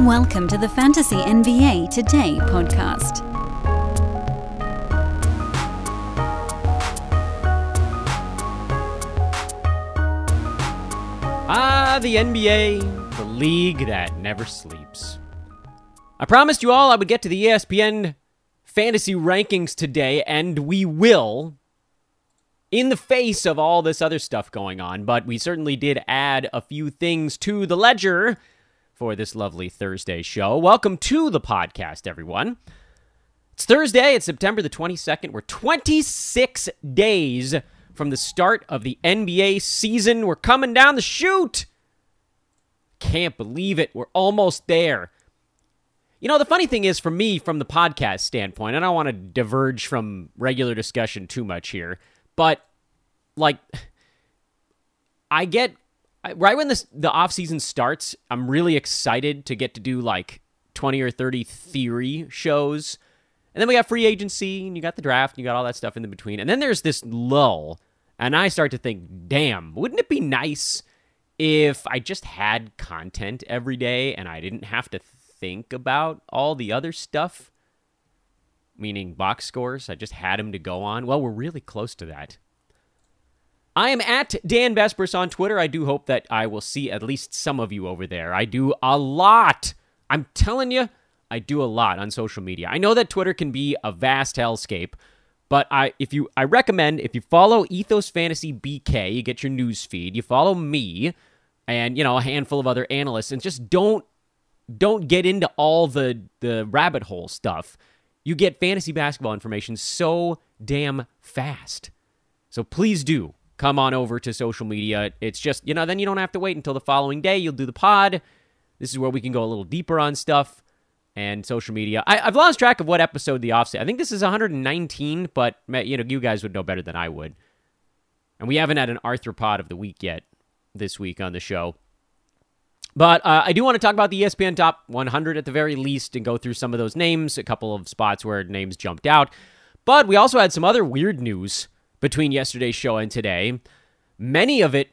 Welcome to the Fantasy NBA Today podcast. Ah, the NBA, the league that never sleeps. I promised you all I would get to the ESPN fantasy rankings today, and we will, in the face of all this other stuff going on. But we certainly did add a few things to the ledger for this lovely Thursday show. Welcome to the podcast, everyone. It's Thursday, it's September the 22nd. We're 26 days from the start of the NBA season. We're coming down the chute. Can't believe it. We're almost there. You know, the funny thing is, for me, from the podcast standpoint, I don't want to diverge from regular discussion too much here, but like, I get right when this the off season starts, I'm really excited to get to do like 20 or 30 theory shows. And then we got free agency, and you got the draft, and you got all that stuff in the between. And then there's this lull, and I start to think, damn, wouldn't it be nice if I just had content every day and I didn't have to think about all the other stuff? Meaning box scores, I just had them to go on. Well, we're really close to that. I am at Dan Besbris on Twitter. I do hope that I will see at least some of you over there. I do a lot. I'm telling you, I do a lot on social media. I know that Twitter can be a vast hellscape, but I if you I recommend if you follow Ethos Fantasy BK, you get your news feed. You follow me and you know a handful of other analysts and just don't don't get into all the the rabbit hole stuff. You get fantasy basketball information so damn fast. So please do come on over to social media. It's just, you know, then you don't have to wait until the following day. You'll do the pod. This is where we can go a little deeper on stuff and social media. I, have lost track of what episode the offset. I think this is 119, but you know, you guys would know better than I would. And we haven't had an arthropod of the week yet this week on the show. But uh, I do want to talk about the ESPN Top 100 at the very least and go through some of those names, a couple of spots where names jumped out. But we also had some other weird news between yesterday's show and today. Many of it,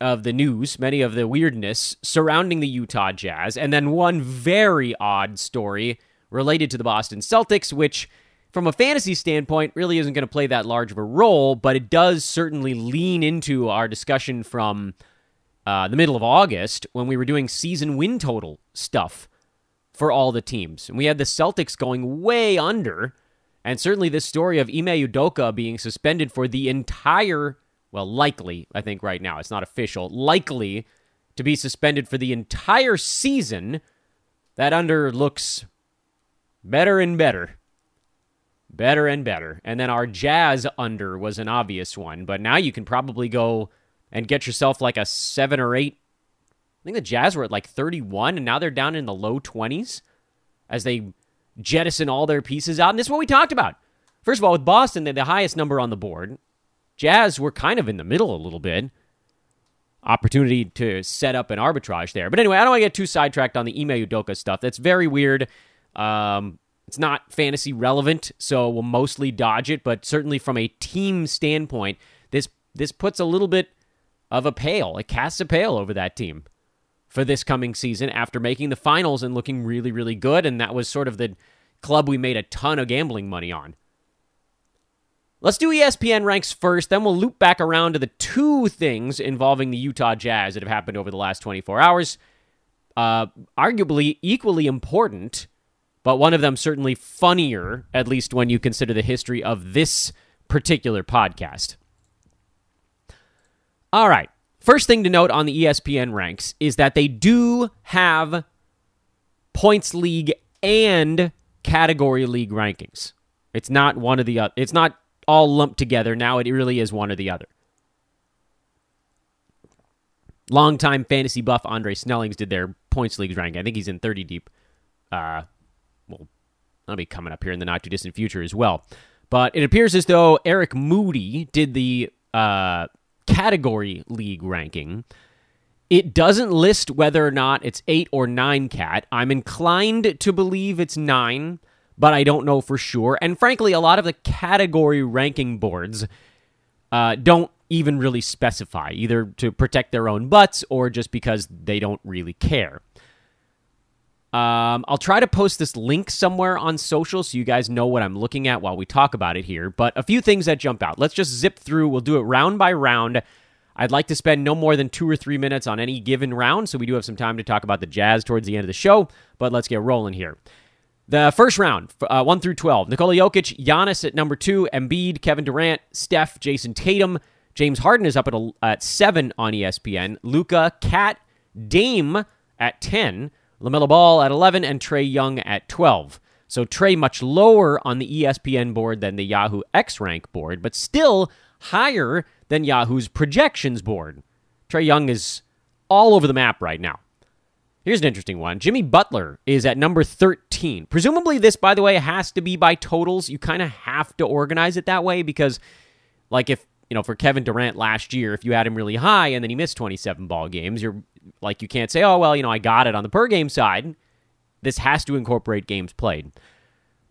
of the news, many of the weirdness surrounding the Utah Jazz, and then one very odd story related to the Boston Celtics, which, from a fantasy standpoint, really isn't going to play that large of a role, but it does certainly lean into our discussion from uh, the middle of August when we were doing season win total stuff for all the teams. And we had the Celtics going way under, and certainly this story of Ime Udoka being suspended for the entire, well, likely, I think right now, it's not official, likely to be suspended for the entire season. That under looks better and better. Better and better. And then our Jazz under was an obvious one, but now you can probably go and get yourself like a seven or eight. I think the Jazz were at like 31, and now they're down in the low 20s as they jettison all their pieces out. And this is what we talked about. First of all, with Boston, they're the highest number on the board. Jazz were kind of in the middle a little bit. Opportunity to set up an arbitrage there. But anyway, I don't want to get too sidetracked on the Ime Udoka stuff. That's very weird. Um, it's not fantasy relevant, so we'll mostly dodge it. But certainly from a team standpoint, this this puts a little bit of a pale. It casts a pale over that team for this coming season after making the finals and looking really, really good. And that was sort of the club we made a ton of gambling money on. Let's do ESPN ranks first, then we'll loop back around to the two things involving the Utah Jazz that have happened over the last 24 hours. Uh, arguably equally important, but one of them certainly funnier, at least when you consider the history of this particular podcast. All right. First thing to note on the ESPN ranks is that they do have points league and category league rankings. It's not one of the other. It's not all lumped together. Now it really is one or the other. Longtime fantasy buff Andre Snellings did their points leagues ranking. I think he's in 30 deep. Uh, well, that'll be coming up here in the not too distant future as well. But it appears as though Eric Moody did the uh, category league ranking. It doesn't list whether or not it's eight or nine cat. I'm inclined to believe it's nine, but I don't know for sure. And frankly, a lot of the category ranking boards uh, don't even really specify, either to protect their own butts or just because they don't really care. Um, I'll try to post this link somewhere on social so you guys know what I'm looking at while we talk about it here. But a few things that jump out. Let's just zip through. We'll do it round by round. I'd like to spend no more than two or three minutes on any given round, so we do have some time to talk about the Jazz towards the end of the show. But let's get rolling here. The first round, uh, 1 through 12. Nikola Jokic, Giannis at number 2, Embiid, Kevin Durant, Steph, Jayson Tatum. James Harden is up at, a, at 7 on ESPN. Luka, KAT, Dame at 10. LaMelo Ball at 11, and Trae Young at 12. So Trae much lower on the ESPN board than the Yahoo X Rank board, but still higher than Yahoo's projections board. Trae Young is all over the map right now. Here's an interesting one. Jimmy Butler is at number 13. Presumably, this, by the way, has to be by totals. You kind of have to organize it that way because, like, if, you know, for Kevin Durant last year, if you had him really high and then he missed 27 ball games, you're like, you can't say, oh, well, you know, I got it on the per game side. This has to incorporate games played.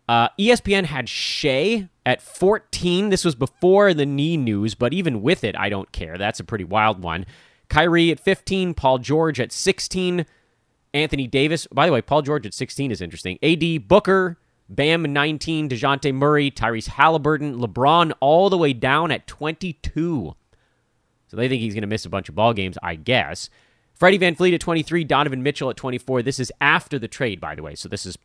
Uh, ESPN had Shai at 14. This was before the knee news, but even with it, I don't care. That's a pretty wild one. Kyrie at 15, Paul George at 16, Anthony Davis. By the way, Paul George at 16 is interesting. AD Booker, Bam 19, Dejounte Murray, Tyrese Halliburton, LeBron all the way down at 22. So they think he's going to miss a bunch of ball games, I guess. Freddie VanVleet at 23, Donovan Mitchell at 24. This is after the trade, by the way. So this is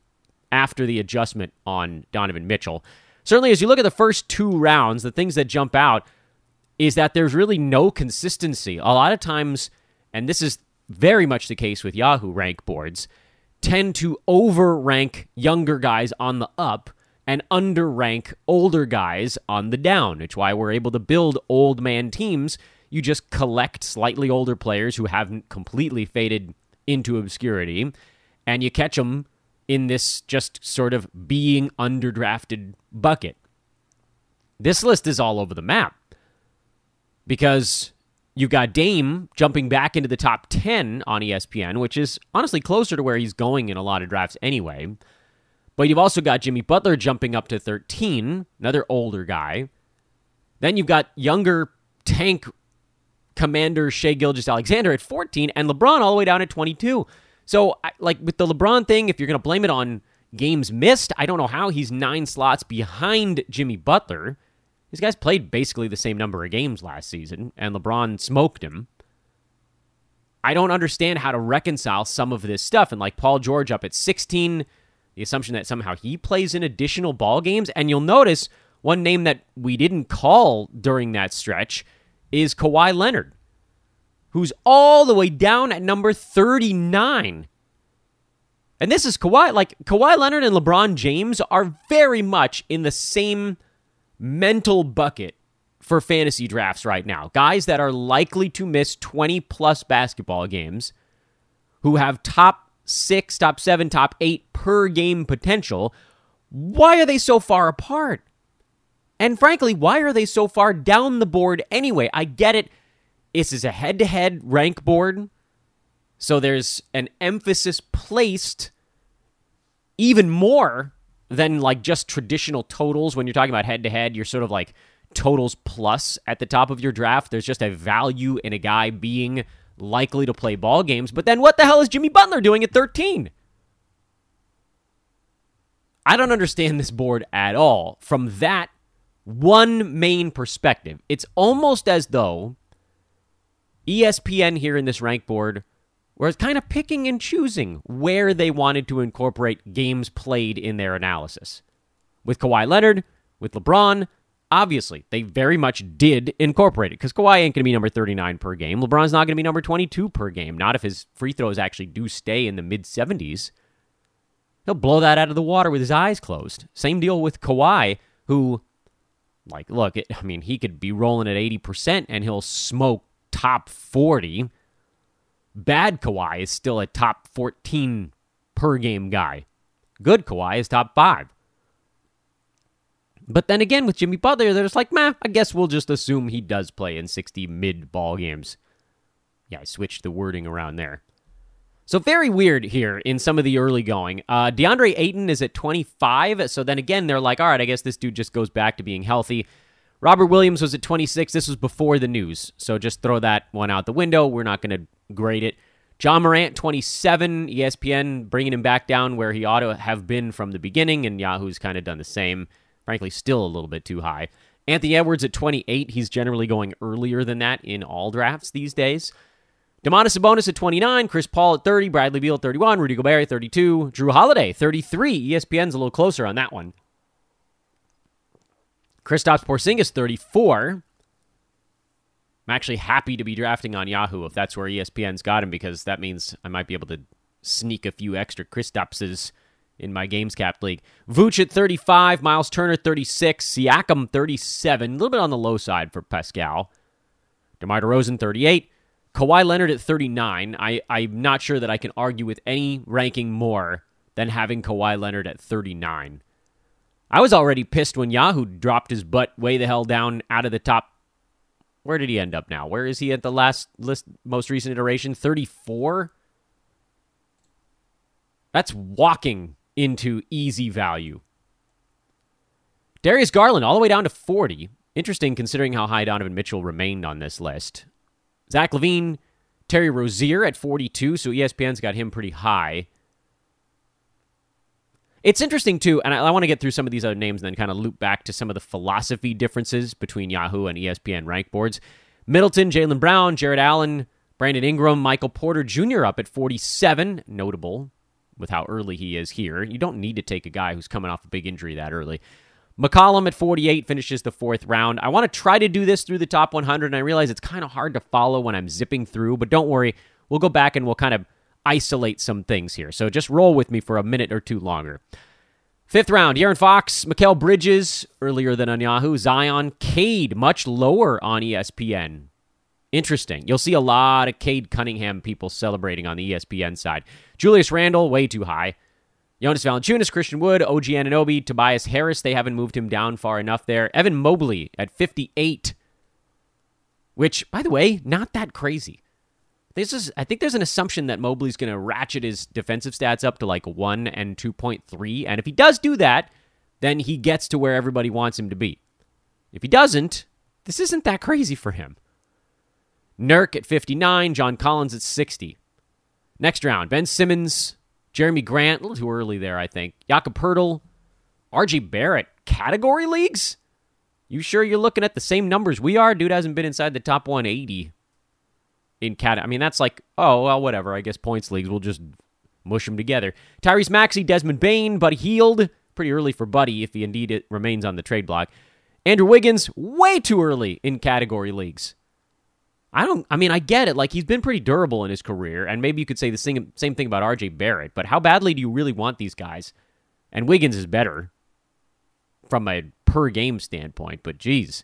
after the adjustment on Donovan Mitchell. Certainly, as you look at the first two rounds, the things that jump out is that there's really no consistency. A lot of times, and this is very much the case with Yahoo rank boards, tend to overrank younger guys on the up and underrank older guys on the down. Which why we're able to build old man teams. You just collect slightly older players who haven't completely faded into obscurity, and you catch them in this just sort of being underdrafted bucket. This list is all over the map because You've got Dame jumping back into the top 10 on ESPN, which is honestly closer to where he's going in a lot of drafts anyway. But you've also got Jimmy Butler jumping up to 13, another older guy. Then you've got younger tank commander Shai Gilgeous-Alexander at 14, and LeBron all the way down at 22. So, like with the LeBron thing, if you're going to blame it on games missed, I don't know how he's nine slots behind Jimmy Butler. These guys played basically the same number of games last season, and LeBron smoked him. I don't understand how to reconcile some of this stuff. And like Paul George up at 16, the assumption that somehow he plays in additional ball games. And you'll notice one name that we didn't call during that stretch is Kawhi Leonard, who's all the way down at number 39. And this is Kawhi. Like Kawhi Leonard and LeBron James are very much in the same mental bucket for fantasy drafts right now. Guys that are likely to miss 20 plus basketball games, who have top six, top seven, top eight per game potential. Why are they so far apart? And frankly, why are they so far down the board anyway? I get it. This is a head to head rank board. So there's an emphasis placed even more than like just traditional totals. When you're talking about head to head, you're sort of like totals plus at the top of your draft. There's just a value in a guy being likely to play ball games. But then what the hell is Jimmy Butler doing at 13? I don't understand this board at all from that one main perspective. It's almost as though ESPN here in this rank board whereas kind of picking and choosing where they wanted to incorporate games played in their analysis. With Kawhi Leonard, with LeBron, obviously they very much did incorporate it because Kawhi ain't going to be number 39 per game. LeBron's not going to be number 22 per game, not if his free throws actually do stay in the mid 70s. He'll blow that out of the water with his eyes closed. Same deal with Kawhi, who, like, look, it, I mean, he could be rolling at 80% and he'll smoke top 40 Bad Kawhi is still a top 14 per game guy. Good Kawhi is top five. But then again, with Jimmy Butler, they're just like, meh, I guess we'll just assume he does play in 60 mid ball games. Yeah, I switched the wording around there. So very weird here in some of the early going. Uh, DeAndre Ayton is at 25. So then again, they're like, all right, I guess this dude just goes back to being healthy. Robert Williams was at 26. This was before the news. So just throw that one out the window. We're not going to grade it. Ja Morant, 27. ESPN bringing him back down where he ought to have been from the beginning, and Yahoo's kind of done the same. Frankly, still a little bit too high. Anthony Edwards at 28. He's generally going earlier than that in all drafts these days. Domantas Sabonis at 29, Chris Paul at 30, Bradley Beal at 31, Rudy Gobert at 32, Jrue Holiday 33. ESPN's a little closer on that one. Kristaps Porzingis 34. I'm actually happy to be drafting on Yahoo if that's where ESPN's got him because that means I might be able to sneak a few extra Kristapses in my Games Cap league. Vooch at 35, Miles Turner 36, Siakam 37, a little bit on the low side for Pascal. DeMar DeRozan 38, Kawhi Leonard at 39. I, I'm not sure that I can argue with any ranking more than having Kawhi Leonard at 39. I was already pissed when Yahoo dropped his butt way the hell down out of the top where did he end up now? Where is he at the last list, most recent iteration? 34? That's walking into easy value. Darius Garland all the way down to 40. Interesting considering how high Donovan Mitchell remained on this list. Zach LaVine, Terry Rozier at 42, so ESPN's got him pretty high. It's interesting too, and I, I want to get through some of these other names and then kind of loop back to some of the philosophy differences between Yahoo and ESPN rank boards. Middleton, Jaylen Brown, Jarrett Allen, Brandon Ingram, Michael Porter Jr. up at 47. Notable with how early he is here. You don't need to take a guy who's coming off a big injury that early. McCollum at 48 finishes the fourth round. I want to try to do this through the top 100, and I realize it's kind of hard to follow when I'm zipping through, but don't worry. We'll go back and we'll kind of isolate some things here. So just roll with me for a minute or two longer. Fifth round, Aaron Fox, Mikal Bridges, earlier than on Yahoo, Zion, Cade, much lower on ESPN. Interesting. You'll see a lot of Cade Cunningham people celebrating on the ESPN side. Julius Randle, way too high. Jonas Valanciunas, Christian Wood, OG Anunoby, Tobias Harris, they haven't moved him down far enough there. Evan Mobley at 58, which, by the way, not that crazy. This is, I think there's an assumption that Mobley's going to ratchet his defensive stats up to like 1 and 2.3. And if he does do that, then he gets to where everybody wants him to be. If he doesn't, this isn't that crazy for him. Nurk at 59, John Collins at 60. Next round, Ben Simmons, Jerami Grant, a little too early there, I think. Jakob Poeltl, RJ Barrett, category leagues? You sure you're looking at the same numbers we are? Dude hasn't been inside the top 180 in cat. I mean, that's like, oh, well, whatever. I guess points leagues, we'll just mush them together. Tyrese Maxey, Desmond Bane, Buddy Hield. Pretty early for Buddy if he indeed it remains on the trade block. Andrew Wiggins, way too early in category leagues. I don't, I mean, I get it. Like, he's been pretty durable in his career, and maybe you could say the same, same thing about RJ Barrett, but how badly do you really want these guys? And Wiggins is better from a per game standpoint, but geez.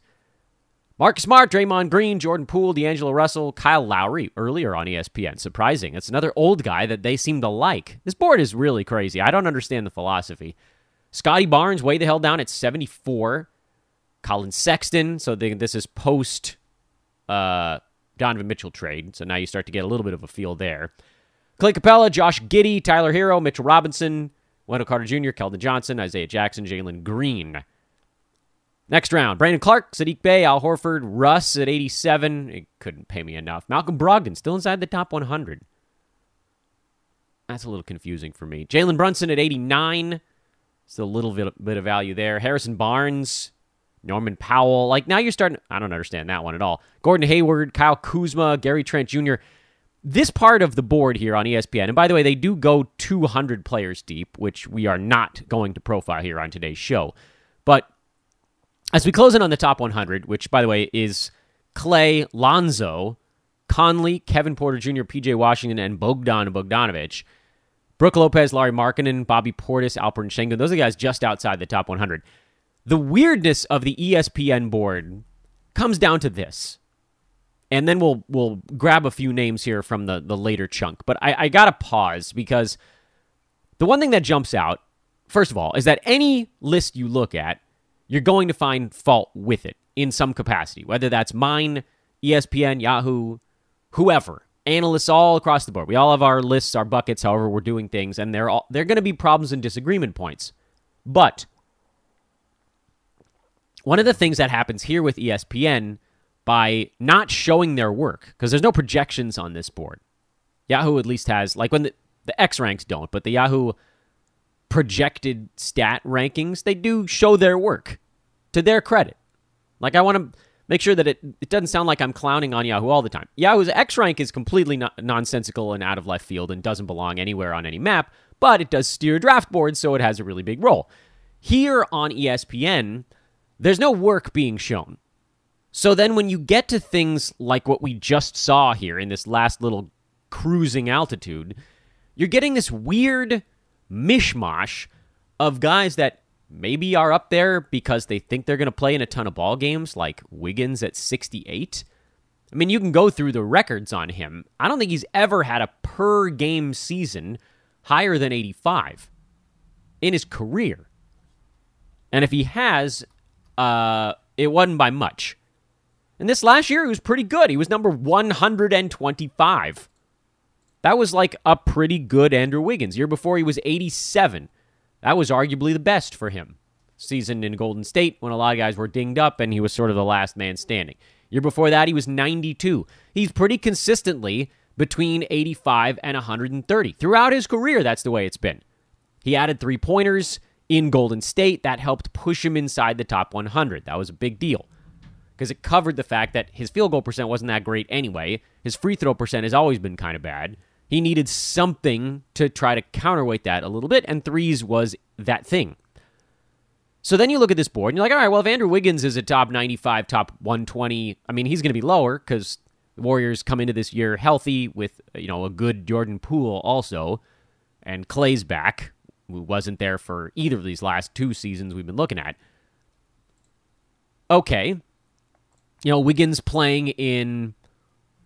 Marcus Smart, Draymond Green, Jordan Poole, D'Angelo Russell, Kyle Lowry earlier on ESPN. Surprising. It's another old guy that they seem to like. This board is really crazy. I don't understand the philosophy. Scotty Barnes, way the hell down at 74. Collin Sexton. So this is post uh, Donovan Mitchell trade. So now you start to get a little bit of a feel there. Clay Capela, Josh Giddey, Tyler Herro, Mitchell Robinson, Wendell Carter Jr., Keldon Johnson, Isaiah Jackson, Jalen Green. Next round, Brandon Clarke, Saddiq Bey, Al Horford, Russ at 87. It couldn't pay me enough. Malcolm Brogdon, still inside the top 100. That's a little confusing for me. Jalen Brunson at 89. Still a little bit, bit of value there. Harrison Barnes, Norman Powell. Like, now you're starting. I don't understand that one at all. Gordon Hayward, Kyle Kuzma, Gary Trent Jr. This part of the board here on ESPN, and by the way, they do go 200 players deep, which we are not going to profile here on today's show. But as we close in on the top 100, which, by the way, is Clay, Lonzo, Conley, Kevin Porter Jr., PJ Washington, and Bogdan Bogdanovic. Brook Lopez, Lauri Markkanen, Bobby Portis, Alperen Sengun. Those are guys just outside the top 100. The weirdness of the ESPN board comes down to this. And then we'll we'll grab a few names here from the, the later chunk. But I, I gotta pause because the one thing that jumps out, first of all, is that any list you look at you're going to find fault with it in some capacity, whether that's mine, ESPN, Yahoo, whoever, analysts all across the board. We all have our lists, our buckets, however we're doing things, and they're they're going to be problems and disagreement points. But one of the things that happens here with ESPN by not showing their work because there's no projections on this board. Yahoo at least has like when the, the X ranks don't, but the Yahoo projected stat rankings, they do show their work to their credit. Like I want to make sure that it, it doesn't sound like I'm clowning on Yahoo all the time. Yahoo's X rank is completely no- nonsensical and out of left field and doesn't belong anywhere on any map, but it does steer draft boards, so it has a really big role. Here on ESPN, there's no work being shown. So then when you get to things like what we just saw here in this last little cruising altitude, you're getting this weird mishmash of guys that maybe are up there because they think they're going to play in a ton of ball games, like Wiggins at 68. I mean, you can go through the records on him. I don't think he's ever had a per game season higher than 85 in his career. And if he has, uh, it wasn't by much. And this last year, he was pretty good. He was number 125. That was like a pretty good Andrew Wiggins. Year before, he was 87. That was arguably the best for him. Season in Golden State when a lot of guys were dinged up and he was sort of the last man standing. Year before that, he was 92. He's pretty consistently between 85 and 130. Throughout his career, that's the way it's been. He added three pointers in Golden State. That helped push him inside the top 100. That was a big deal because it covered the fact that his field goal percent wasn't that great anyway. His free throw percent has always been kind of bad. He needed something to try to counterweight that a little bit, and threes was that thing. So then you look at this board and you're like, all right, well, if Andrew Wiggins is a top 95, top 120, I mean, he's going to be lower because the Warriors come into this year healthy with, you know, a good Jordan Poole also, and Clay's back, who wasn't there for either of these last two seasons we've been looking at. Okay. You know, Wiggins playing in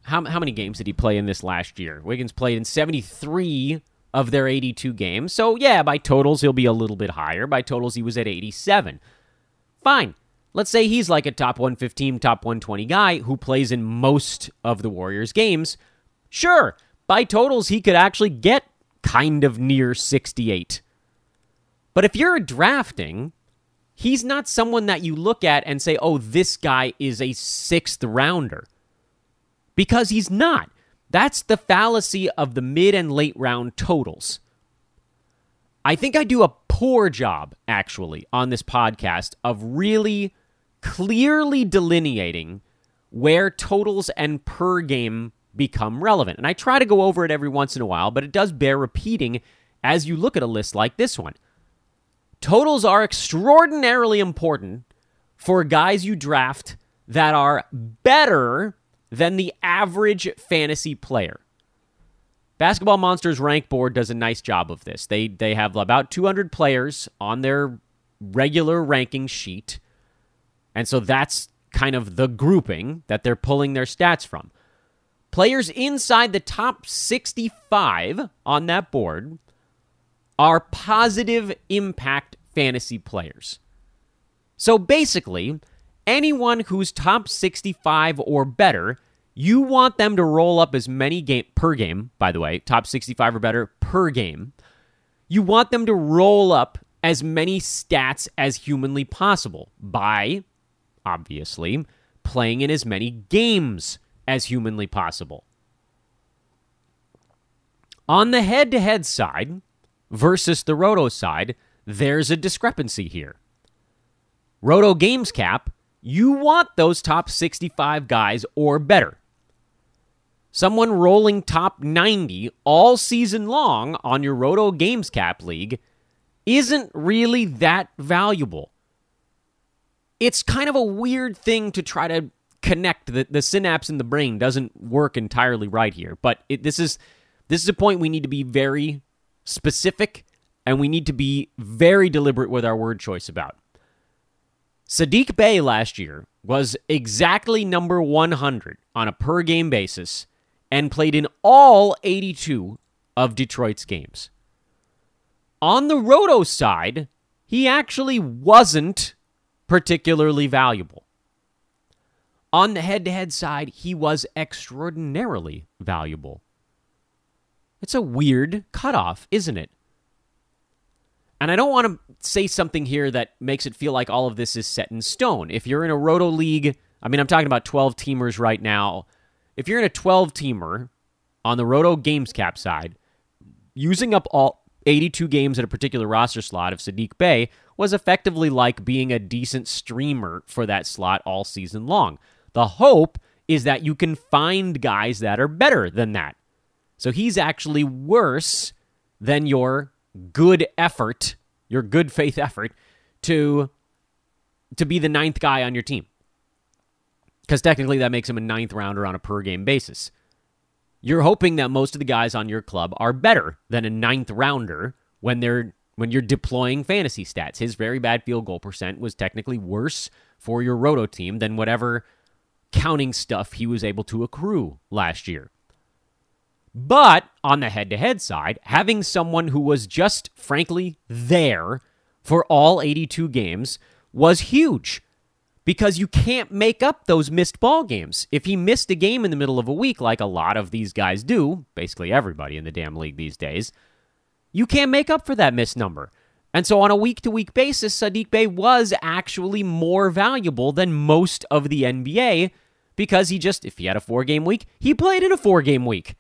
how, how many games did he play in this last year? Wiggins played in 73 of their 82 games. So, yeah, by totals, he'll be a little bit higher. By totals, he was at 87. Fine. Let's say he's like a top 115, top 120 guy who plays in most of the Warriors' games. Sure, by totals, he could actually get kind of near 68. But if you're drafting, he's not someone that you look at and say, oh, this guy is a sixth rounder because he's not. That's the fallacy of the mid and late round totals. I think I do a poor job, actually, on this podcast of really clearly delineating where totals and per game become relevant. And I try to go over it every once in a while, but it does bear repeating as you look at a list like this one. Totals are extraordinarily important for guys you draft that are better than the average fantasy player. Basketball Monsters rank board does a nice job of this. They they have about 200 players on their regular ranking sheet. And so that's kind of the grouping that they're pulling their stats from. Players inside the top 65 on that board are positive impact fantasy players. So basically, anyone who's top 65 or better, you want them to roll up as many game per game, by the way, top 65 or better per game. You want them to roll up as many stats as humanly possible by obviously playing in as many games as humanly possible. On the head to head side versus the roto side, there's a discrepancy here. Roto Games Cap you want those top 65 guys or better. Someone rolling top 90 all season long on your Roto Games Cap League isn't really that valuable. It's kind of a weird thing to try to connect. The, the synapse in the brain doesn't work entirely right here. But it, this is this is a point we need to be very specific and we need to be very deliberate with our word choice about. Saddiq Bey last year was exactly number 100 on a per game basis and played in all 82 of Detroit's games. On the Roto side, he actually wasn't particularly valuable. On the head to head side, he was extraordinarily valuable. It's a weird cutoff, isn't it? And I don't want to say something here that makes it feel like all of this is set in stone. If you're in a roto league, I mean, I'm talking about 12 teamers right now. If you're in a 12 teamer on the Roto Games Cap side, using up all 82 games at a particular roster slot of Saddiq Bey was effectively like being a decent streamer for that slot all season long. The hope is that you can find guys that are better than that. So he's actually worse than your good effort, your good faith effort to to be the ninth guy on your team. Because technically that makes him a ninth rounder on a per game basis. You're hoping that most of the guys on your club are better than a ninth rounder when they're when you're deploying fantasy stats. His very bad field goal percent was technically worse for your roto team than whatever counting stuff he was able to accrue last year. But on the head to head side, having someone who was just frankly there for all 82 games was huge because you can't make up those missed ball games. If he missed a game in the middle of a week, like a lot of these guys do, basically everybody in the damn league these days, you can't make up for that missed number. And so on a week to week basis, Saddiq Bey was actually more valuable than most of the NBA because he just, if he had a four game week, he played in a four game week.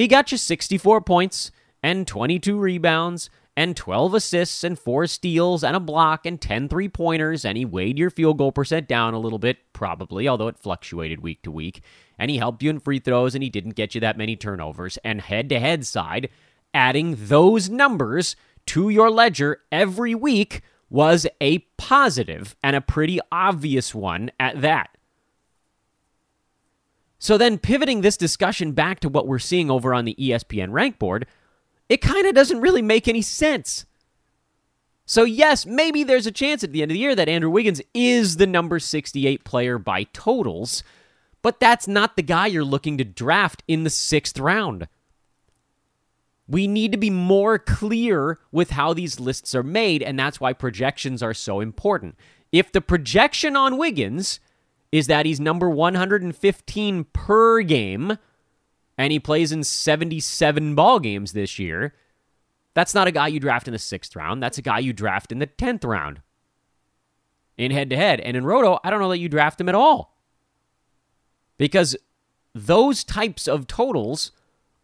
He got you 64 points and 22 rebounds and 12 assists and 4 steals and a block and 10 three pointers, and he weighed your field goal percent down a little bit, probably, although it fluctuated week to week. And he helped you in free throws, and he didn't get you that many turnovers. And head to head side, adding those numbers to your ledger every week was a positive and a pretty obvious one at that. So then pivoting this discussion back to what we're seeing over on the ESPN rank board, it kind of doesn't really make any sense. So, yes, maybe there's a chance at the end of the year that Andrew Wiggins is the number 68 player by totals, but that's not the guy you're looking to draft in the sixth round. We need to be more clear with how these lists are made, and that's why projections are so important. If the projection on Wiggins is that he's number 115 per game, and he plays in 77 ball games this year, that's not a guy you draft in the sixth round. That's a guy you draft in the 10th round in head to head. And in Roto, I don't know that you draft him at all. Because those types of totals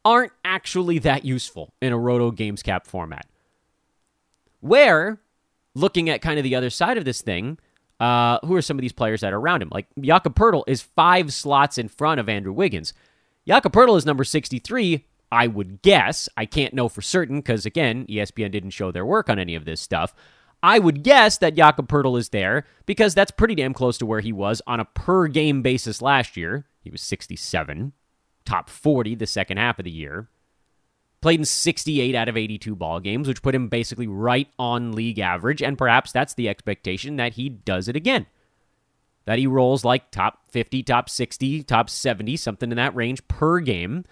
aren't actually that useful in a Roto Games Cap format. Where, looking at kind of the other side of this thing, uh, who are some of these players that are around him? Like Jakob Poeltl is five slots in front of Andrew Wiggins. Jakob Poeltl is number 63. I would guess. I can't know for certain because, again, ESPN didn't show their work on any of this stuff. I would guess that Jakob Poeltl is there because that's pretty damn close to where he was on a per game basis last year. He was 67, top 40 the second half of the year. Played in 68 out of 82 ball games, which put him basically right on league average, and perhaps that's the expectation that he does it again that he rolls like top 50, top 60, top 70, something in that range per game.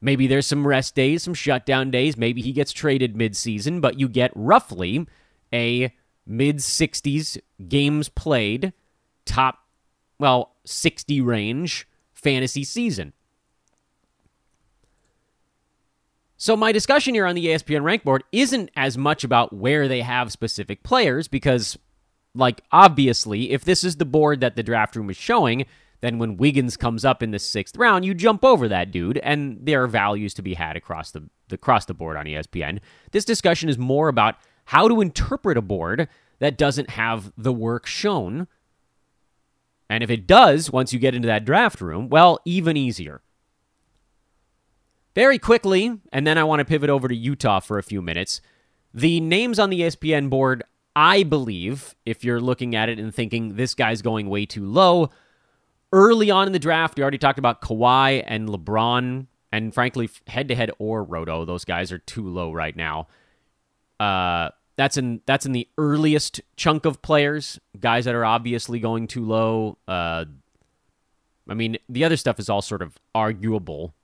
Maybe there's some rest days, some shutdown days. Maybe he gets traded midseason, but you get roughly a mid 60s games played, top, well, 60 range fantasy season. So, my discussion here on the ESPN rank board isn't as much about where they have specific players because like obviously, if this is the board that the draft room is showing, then when Wiggins comes up in the sixth round, you jump over that dude, and there are values to be had across the, the across the board on ESPN. This discussion is more about how to interpret a board that doesn't have the work shown. And if it does, once you get into that draft room, well, even easier. Very quickly, and then I want to pivot over to Utah for a few minutes. The names on the ESPN board I believe, if you're looking at it and thinking this guy's going way too low, early on in the draft, we already talked about Kawhi and LeBron, and frankly, head to head or Roto, those guys are too low right now. Uh, that's in that's in the earliest chunk of players, guys that are obviously going too low. Uh, I mean, the other stuff is all sort of arguable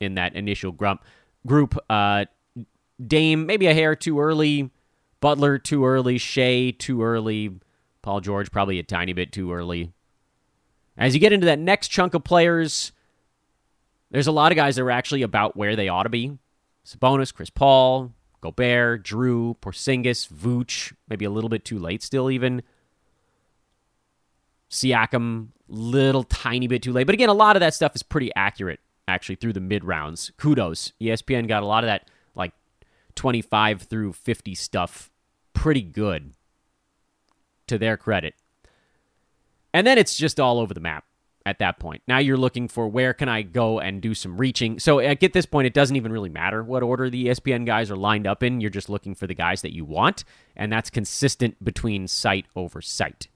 in that initial grump group. Uh, Dame, maybe a hair too early. Butler too early, Shai too early, Paul George probably a tiny bit too early. As you get into that next chunk of players, there's a lot of guys that are actually about where they ought to be. Sabonis, Chris Paul, Gobert, Jrue, Porzingis, Vooch, maybe a little bit too late still even. Siakam, little tiny bit too late. But again, a lot of that stuff is pretty accurate actually through the mid rounds. Kudos. ESPN got a lot of that like 25 through 50 stuff pretty good to their credit. And then it's just all over the map at that point. Now you're looking for where can I go and do some reaching. So uh, at this point, it doesn't even really matter what order the ESPN guys are lined up in. You're just looking for the guys that you want, and that's consistent between site over site.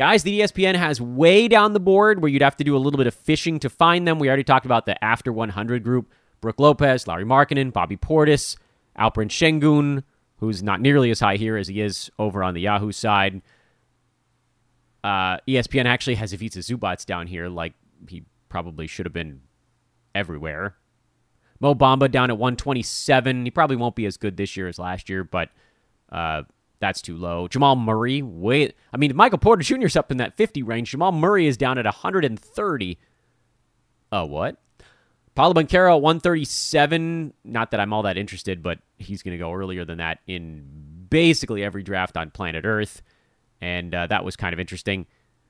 Guys, the ESPN has way down the board where you'd have to do a little bit of fishing to find them. We already talked about the after 100 group. Brook Lopez, Lauri Markkanen, Bobby Portis, Alperen Sengun, who's not nearly as high here as he is over on the Yahoo side. Uh, ESPN actually has Ivica Zubac down here, like he probably should have been everywhere. Mo Bamba down at 127. He probably won't be as good this year as last year, but uh, that's too low. Jamal Murray, wait. I mean, Michael Porter Jr. is up in that 50 range. Jamal Murray is down at 130. Oh, what? Paolo Banchero 137. Not that I'm all that interested, but he's going to go earlier than that in basically every draft on planet Earth and uh, that was kind of interesting.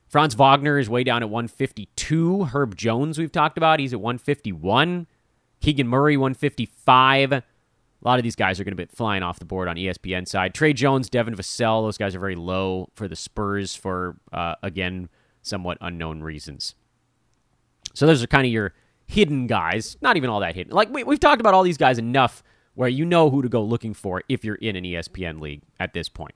Franz Wagner is way down at 152. Herb Jones, we've talked about, he's at 151. Keegan Murray, 155. A lot of these guys are going to be flying off the board on ESPN side. Tre Jones, Devin Vassell, those guys are very low for the Spurs for, uh, again, somewhat unknown reasons. So those are kind of your hidden guys. Not even all that hidden. Like, we, we've talked about all these guys enough where you know who to go looking for if you're in an ESPN league at this point.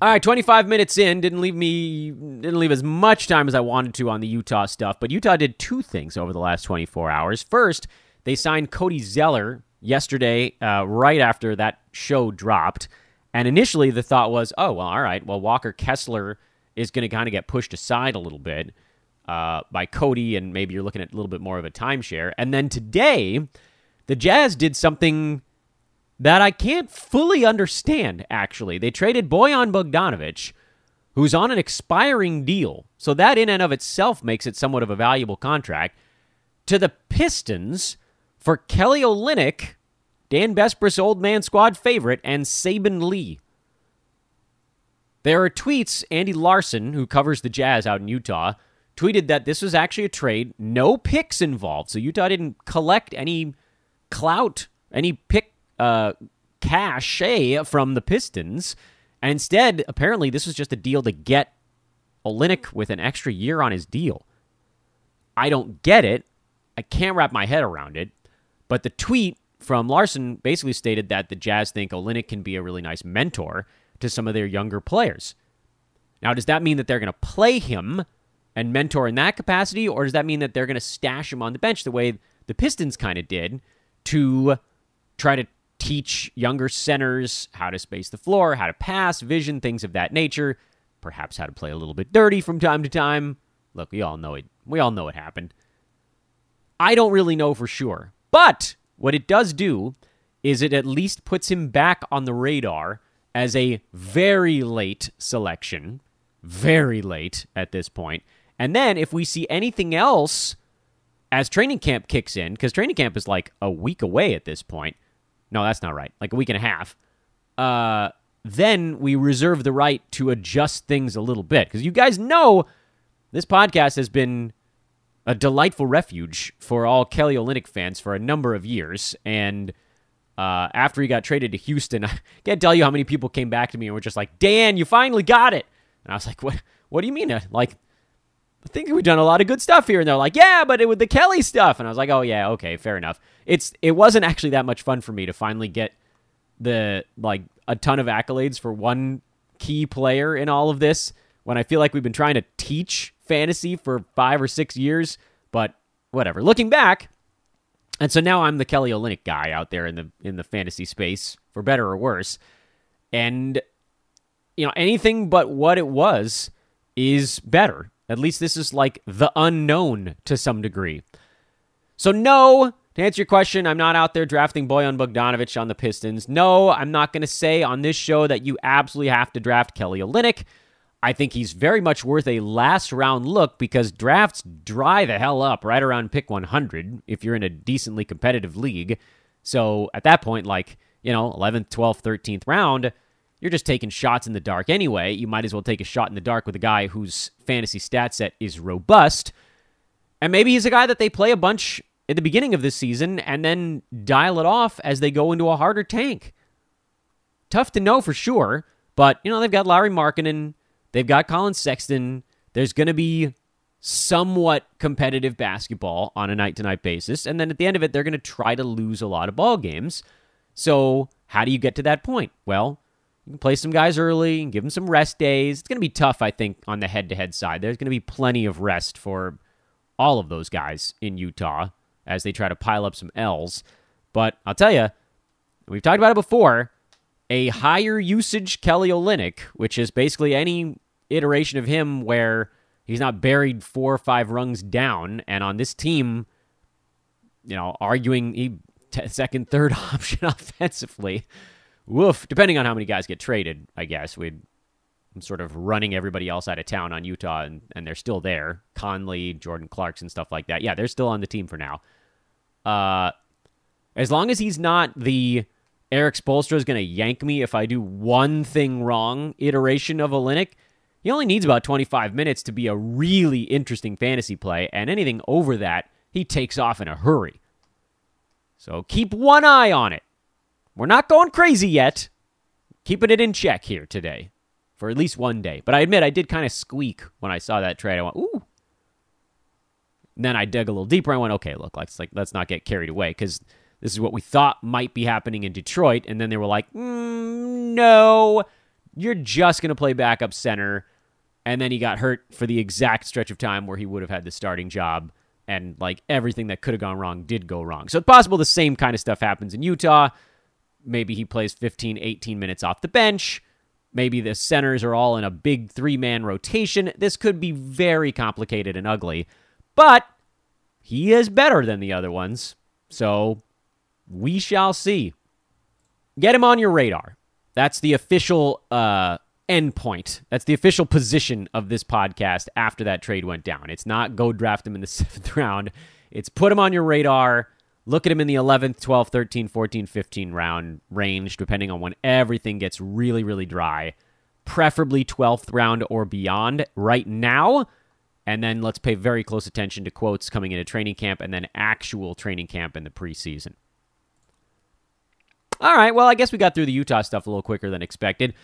All right, 25 minutes in didn't leave me didn't leave as much time as I wanted to on the Utah stuff, but Utah did two things over the last 24 hours. First, they signed Cody Zeller yesterday, uh, right after that show dropped, and initially the thought was, oh well, all right, well Walker Kessler is going to kind of get pushed aside a little bit uh, by Cody, and maybe you're looking at a little bit more of a timeshare. And then today, the Jazz did something that I can't fully understand, actually. They traded Bojan Bogdanovic, who's on an expiring deal, so that in and of itself makes it somewhat of a valuable contract, to the Pistons for Kelly Olynyk, Dan Besbris' old man squad favorite, and Saben Lee. There are tweets. Andy Larsen, who covers the Jazz out in Utah, tweeted that this was actually a trade, no picks involved. So Utah didn't collect any clout, any pick uh, cachet from the Pistons. And instead, apparently, this was just a deal to get Olynyk with an extra year on his deal. I don't get it. I can't wrap my head around it. But the tweet from Larsen basically stated that the Jazz think Olynyk can be a really nice mentor to some of their younger players. Now, does that mean that they're going to play him and mentor in that capacity, or does that mean that they're going to stash him on the bench the way the Pistons kind of did to try to teach younger centers how to space the floor, how to pass, vision, things of that nature, perhaps how to play a little bit dirty from time to time. Look, we all know it. We all know it happened. I don't really know for sure. But what it does do is it at least puts him back on the radar as a very late selection, very late at this point. And then if we see anything else as training camp kicks in, because training camp is like a week away at this point, no, that's not right. Like a week and a half. Uh, then we reserve the right to adjust things a little bit because you guys know this podcast has been a delightful refuge for all Kelly Olynyk fans for a number of years. And uh, after he got traded to Houston, I can't tell you how many people came back to me and were just like, "Dan, you finally got it." And I was like, "What? What do you mean? Like, I think we've done a lot of good stuff here." And they're like, "Yeah, but it with the Kelly stuff." And I was like, "Oh yeah, okay, fair enough." it's it wasn't actually that much fun for me to finally get the like a ton of accolades for one key player in all of this when I feel like we've been trying to teach fantasy for 5 or 6 years, but whatever. Looking back, and so now I'm the Kelly Olynyk guy out there in the in the fantasy space for better or worse. And you know, anything but what it was is better. At least this is like the unknown to some degree. So no, to answer your question, I'm not out there drafting Bojan Bogdanovic on the Pistons. No, I'm not going to say on this show that you absolutely have to draft Kelly Olynyk. I think he's very much worth a last round look because drafts dry the hell up right around pick 100 if you're in a decently competitive league. So at that point, like, you know, 11th, 12th, 13th round, you're just taking shots in the dark anyway. You might as well take a shot in the dark with a guy whose fantasy stat set is robust. And maybe he's a guy that they play a bunch at the beginning of this season and then dial it off as they go into a harder tank. Tough to know for sure, but you know, they've got Lauri Markkanen, they've got Collin Sexton. There's going to be somewhat competitive basketball on a night to night basis. And then at the end of it, they're going to try to lose a lot of ball games. So, how do you get to that point? Well, you can play some guys early and give them some rest days. It's going to be tough, I think, on the head to head side. There's going to be plenty of rest for all of those guys in Utah as they try to pile up some L's. But I'll tell you, we've talked about it before. A higher usage Kelly Olynyk, which is basically any iteration of him where he's not buried four or five rungs down, and on this team, you know, arguing he t- second, third option offensively. Woof. Depending on how many guys get traded, I guess we'd I'm sort of running everybody else out of town on Utah, and, and they're still there. Conley, Jordan Clarkson, stuff like that. Yeah, they're still on the team for now. Uh, as long as he's not the Erik Spoelstra is going to yank me if I do one thing wrong iteration of Olynyk, he only needs about 25 minutes to be a really interesting fantasy play, and anything over that, he takes off in a hurry. So keep one eye on it. We're not going crazy yet. Keeping it in check here today for at least one day. But I admit I did kind of squeak when I saw that trade. I went, ooh. And then I dug a little deeper. I went, okay, look, let's like let's not get carried away because this is what we thought might be happening in Detroit, and then they were like, mm, no, you're just gonna play backup center. And then he got hurt for the exact stretch of time where he would have had the starting job, and like everything that could have gone wrong did go wrong. So it's possible the same kind of stuff happens in Utah. Maybe he plays 15, 18 minutes off the bench Maybe the centers are all in a big three man rotation. This could be very complicated and ugly, but he is better than the other ones. So we shall see. Get him on your radar. That's the official uh, endpoint. That's the official position of this podcast after that trade went down. It's not go draft him in the seventh round, it's put him on your radar Look at him in the 11th, 12th, 13th, 14th, 15th round range, depending on when everything gets really, really dry. Preferably 12th round or beyond right now. And then let's pay very close attention to quotes coming into training camp and then actual training camp in the preseason. All right, well, I guess we got through the Utah stuff a little quicker than expected.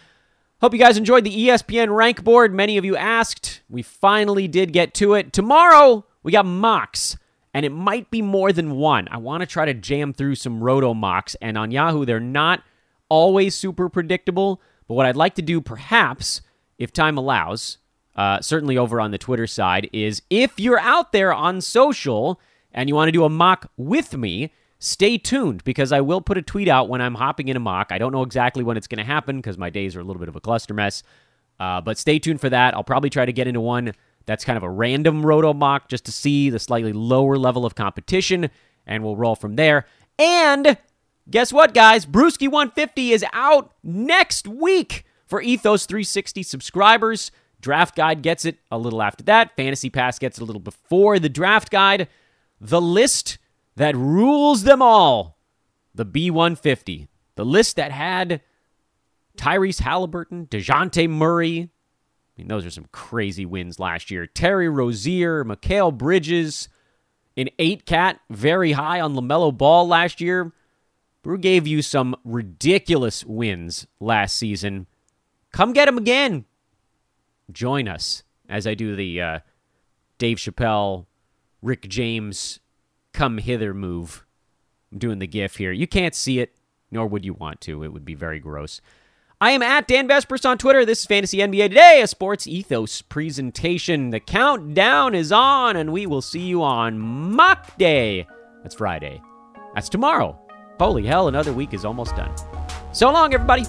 Hope you guys enjoyed the ESPN rank board. Many of you asked. We finally did get to it. Tomorrow, we got mocks and it might be more than one. I want to try to jam through some roto mocks, and on Yahoo, they're not always super predictable. But what I'd like to do, perhaps, if time allows, uh, certainly over on the Twitter side, is if you're out there on social and you want to do a mock with me, stay tuned because I will put a tweet out when I'm hopping in a mock. I don't know exactly when it's going to happen because my days are a little bit of a cluster mess. Uh, but stay tuned for that. I'll probably try to get into one that's kind of a random roto mock just to see the slightly lower level of competition, and we'll roll from there. And guess what, guys? Brewski 150 is out next week for Ethos 360 subscribers. Draft Guide gets it a little after that. Fantasy Pass gets it a little before the Draft Guide. The list that rules them all the B150. The list that had Tyrese Halliburton, Dejounte Murray, I mean, those are some crazy wins last year. Terry Rozier, Mikal Bridges, an eight cat, very high on LaMelo Ball last year. Brew gave you some ridiculous wins last season. Come get him again. Join us as I do the uh, Dave Chappelle, Rick James, come hither move. I'm doing the gif here. You can't see it, nor would you want to. It would be very gross. I am at Dan Besbris on Twitter. This is Fantasy NBA Today, a sports ethos presentation. The countdown is on, and we will see you on Mock Day. That's Friday. That's tomorrow. Holy hell, another week is almost done. So long, everybody.